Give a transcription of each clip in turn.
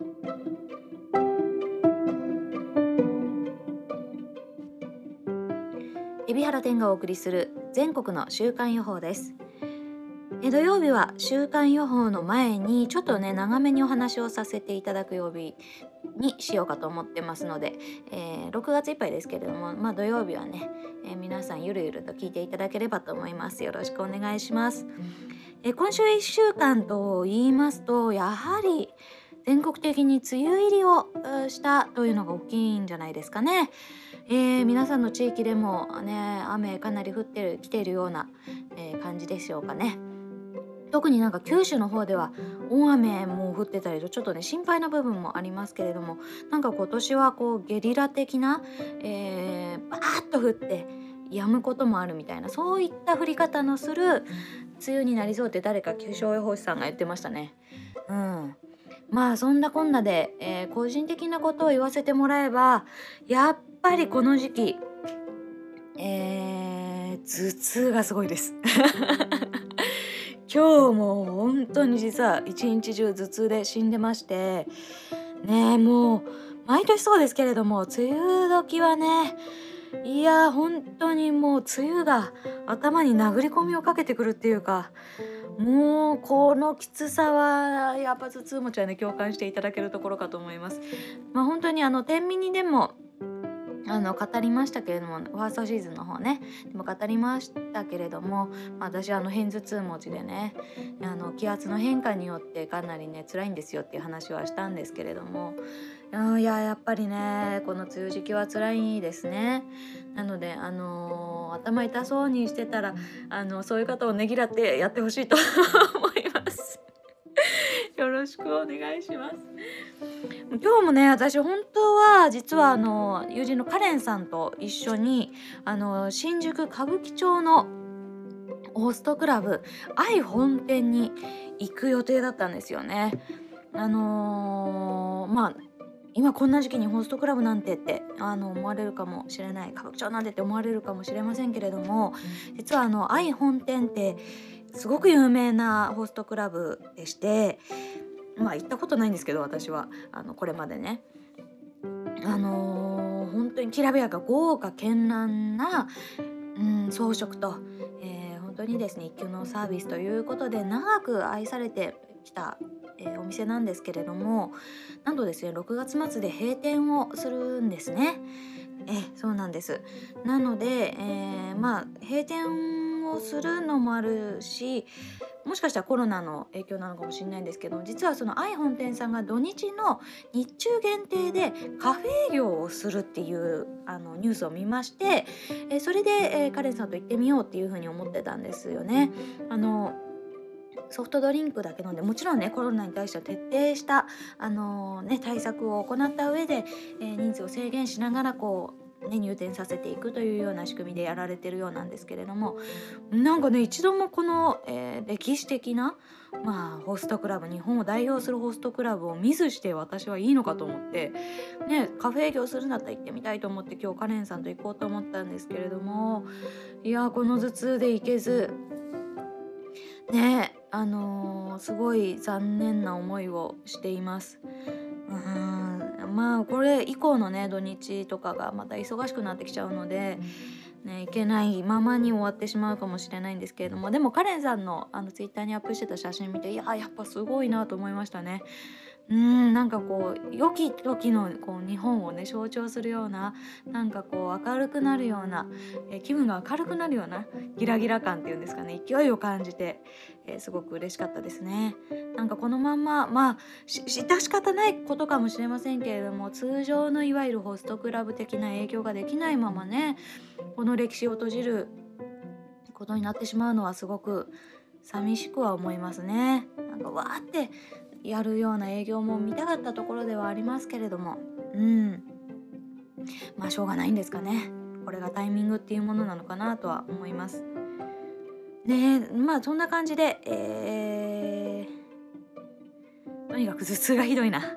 海老原天がお送りする全国の週間予報です。え土曜日は週間予報の前にちょっとね長めにお話をさせていただく曜日にしようかと思ってますので、えー、6月いっぱいですけれども、まあ、土曜日はね、えー、皆さんゆるゆると聞いていただければと思います。よろしくお願いします、えー、今週1週間と言いますとやはり全国的に梅雨入りをしたというのが大きいんじゃないですかね。えー、皆さんの地域でもね雨かなり降ってる来ているような、えー、感じでしょうかね。特になんか九州の方では大雨も降ってたりとちょっとね心配な部分もありますけれどもなんか今年はこうゲリラ的な、えー、バーッと降って止むこともあるみたいなそういった降り方のする梅雨になりそうって誰か気象予報士さんが言ってましたね。うん、まあそんなこんなで、えー、個人的なことを言わせてもらえばやっぱりこの時期、えー、頭痛がすごいです。今日も本当に実は一日中頭痛で死んでましてねもう毎年そうですけれども梅雨時はねいや本当にもう梅雨が頭に殴り込みをかけてくるっていうかもうこのきつさはやっぱ頭痛持ちはね共感していただけるところかと思います。まあ、本当にあの天秤にでもあの語りましたけれどもファーストシーズンの方ねでも語りましたけれども、私あの偏頭痛持ちでねあの気圧の変化によってかなりね辛いんですよっていう話はしたんですけれどもいややっぱりねこの梅雨時期は辛いですね。なのであのー、頭痛そうにしてたらあのそういう方をねぎらってやってほしいと思います。よろしくお願いします。今日もね私本当は実はあの友人のカレンさんと一緒にあの新宿歌舞伎町のホストクラブ愛本店に行く予定だったんですよね。あのー、まあ今こんな時期にホストクラブなんてってあの思われるかもしれない歌舞伎町なんてって思われるかもしれませんけれども実はあの愛本店ってすごく有名なホストクラブでしてまあ行ったことないんですけど私はあのこれまでね。あのー、本当にきらびやか豪華絢爛な、うん、装飾と、えー、本当にですね一級のサービスということで長く愛されてきた、えー、お店なんですけれどもなんとですね6月末で閉店をするんですね。えそうなんですなので、えー、まあ閉店をするのもあるしもしかしたらコロナの影響なのかもしれないんですけど実はその愛本店さんが土日の日中限定でカフェ営業をするっていうあのニュースを見まして、えそれで、えカレンさんと行ってみようっていうふうに思ってたんですよね。あのソフトドリンクだけ飲んでもちろんねコロナに対しては徹底した、あの、ね、対策を行った上で、えー、人数を制限しながらこうね、入店させていくというような仕組みでやられてるようなんですけれどもなんかね一度もこの、えー、歴史的な、まあ、ホストクラブ日本を代表するホストクラブを見ずして私はいいのかと思って、ね、カフェ営業するんだったら行ってみたいと思って今日カレンさんと行こうと思ったんですけれどもいやこの頭痛で行けずねあのー、すごい残念な思いをしています。うんまあこれ以降のね土日とかがまた忙しくなってきちゃうので、ね、いけないままに終わってしまうかもしれないんですけれどもでもカレンさんのあのツイッターにアップしてた写真見ていややっぱすごいなと思いましたね。うんなんかこう良き時のこう日本をね象徴するようななんかこう明るくなるような、え気分が明るくなるようなギラギラ感っていうんですかね勢いを感じて、えー、すごく嬉しかったですね。なんかこのまんままあ致し方ないことかもしれませんけれども通常のいわゆるホストクラブ的な影響ができないままねこの歴史を閉じることになってしまうのはすごく寂しくは思いますね。なんかわーってやるような営業も見たかったところではありますけれども。うん。まあしょうがないんですかね。これがタイミングっていうものなのかなとは思います。ねまあそんな感じでえー、とにかく頭痛がひどいな。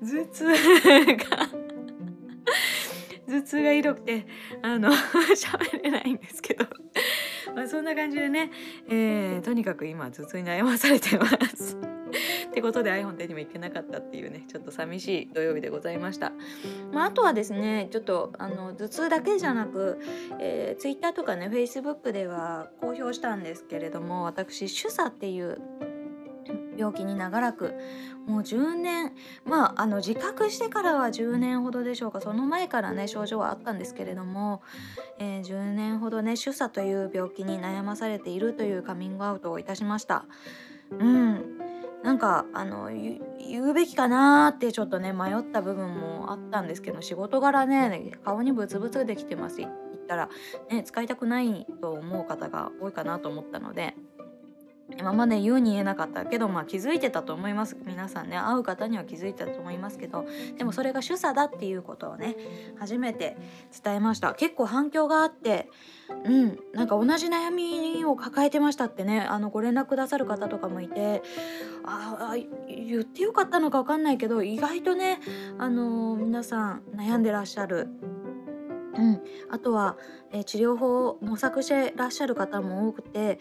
頭痛が頭痛がひどくてあの 喋れないんですけど まあ、そんな感じでね、えー、とにかく今頭痛に悩まされてます。ってことで iPhone 手にも行けなかったっていうねちょっと寂しい土曜日でございました、まあ、あとはですねちょっとあの頭痛だけじゃなく、えー、Twitter とかね Facebook では公表したんですけれども私主査っていう病気に長らくもう10年まああの自覚してからは10年ほどでしょうかその前からね症状はあったんですけれども、えー、10年ほどね主査という病気に悩まされているというカミングアウトをいたしました。うん。なんかあの言うべきかなってちょっとね迷った部分もあったんですけど仕事柄ね顔にブツブツできてます言ったら、ね、使いたくないと思う方が多いかなと思ったので。今まで言うに言えなかったけど、まあ、気づいてたと思います。皆さんね会う方には気づいてたと思いますけどでもそれが主査だっていうことをね初めて伝えました。結構反響があってうんなんか同じ悩みを抱えてましたってねあのご連絡くださる方とかもいてああ言ってよかったのか分かんないけど意外とねあの皆さん悩んでらっしゃる。うん、あとは、えー、治療法を模索してらっしゃる方も多くて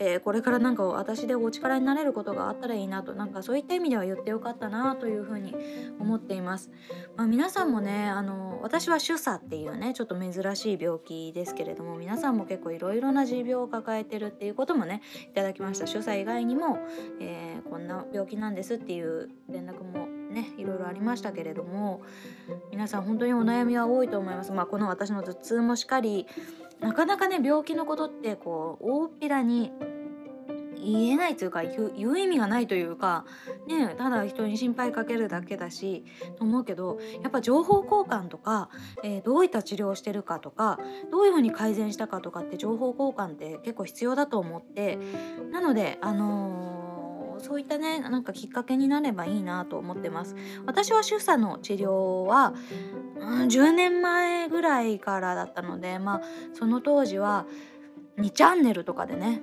えー、これからなんか私でお力になれることがあったらいいなとなんかそういった意味では言ってよかったなというふうに思っています。まあ、皆さんもねあの私は主査っていうねちょっと珍しい病気ですけれども皆さんも結構いろいろな持病を抱えてるっていうこともねいただきました主査以外にも、えー、こんな病気なんですっていう連絡もねいろいろありましたけれども皆さん本当にお悩みは多いと思います。まあ、この私の頭痛もしかりなかなかね病気のことってこう大っぴらに言えないというか言う意味がないというかねただ人に心配かけるだけだしと思うけどやっぱ情報交換とか、えー、どういった治療をしてるかとかどういうふうに改善したかとかって情報交換って結構必要だと思ってなのであのー、そういったねなんかきっかけになればいいなと思ってます。私は主査の治療は、うん、10年前ぐらいからだったのでまあその当時は2チャンネルとかでね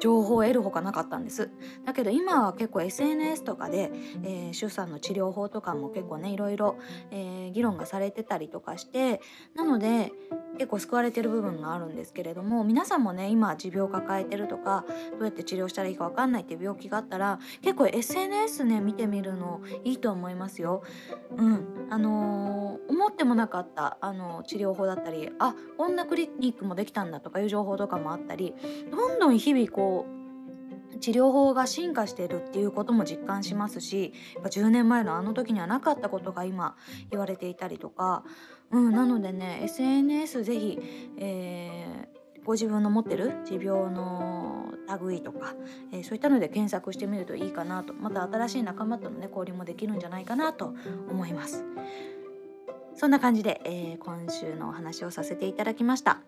情報を得るほかなかったんです。だけど今は結構 SNS とかで、えー、出産の治療法とかも結構ねいろいろ、えー、議論がされてたりとかしてなので結構救われてる部分があるんですけれども皆さんもね今持病を抱えてるとかどうやって治療したらいいか分かんないっていう病気があったら結構 SNS ね見てみるのいいと思いますよ。うんあのー、思ってもなかったあの治療法だったりあこんなクリニックもできたんだとかいう情報とかもあったりどんどん日々こう治療法が進化してるっていうことも実感しますしやっぱ10年前のあの時にはなかったことが今言われていたりとかうん、なのでね SNS ぜひ、えー、ご自分の持ってる持病の類とか、えー、そういったので検索してみるといいかなとまた新しい仲間とのね交流もできるんじゃないかなと思います。そんな感じで、えー、今週のお話をさせていただきました。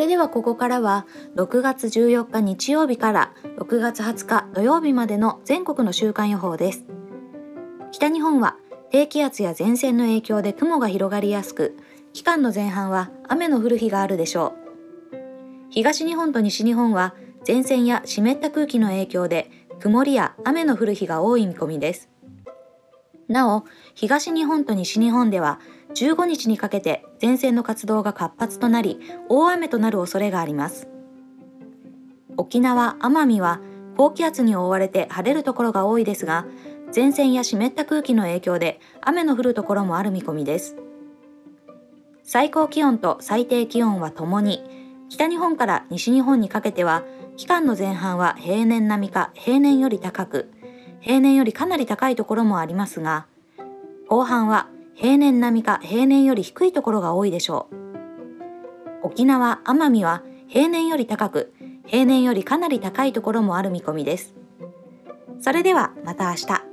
れではここからは6月14日日曜日から6月20日土曜日までの全国の週間予報です。北日本は低気圧や前線の影響で雲が広がりやすく、期間の前半は雨の降る日があるでしょう。東日本と西日本は前線や湿った空気の影響で曇りや雨の降る日が多い見込みです。なお、東日本と西日本では15日にかけて前線の活動が活発となり大雨となる恐れがあります。沖縄・奄美は高気圧に覆われて晴れるところが多いですが前線や湿った空気の影響で雨の降るところもある見込みです。最高気温と最低気温はともに北日本から西日本にかけては期間の前半は平年並みか平年より高く平年よりかなり高いところもありますが後半は平年並みか平年より低いところが多いでしょう。沖縄・奄美は平年より高く、平年よりかなり高いところもある見込みです。それではまた明日。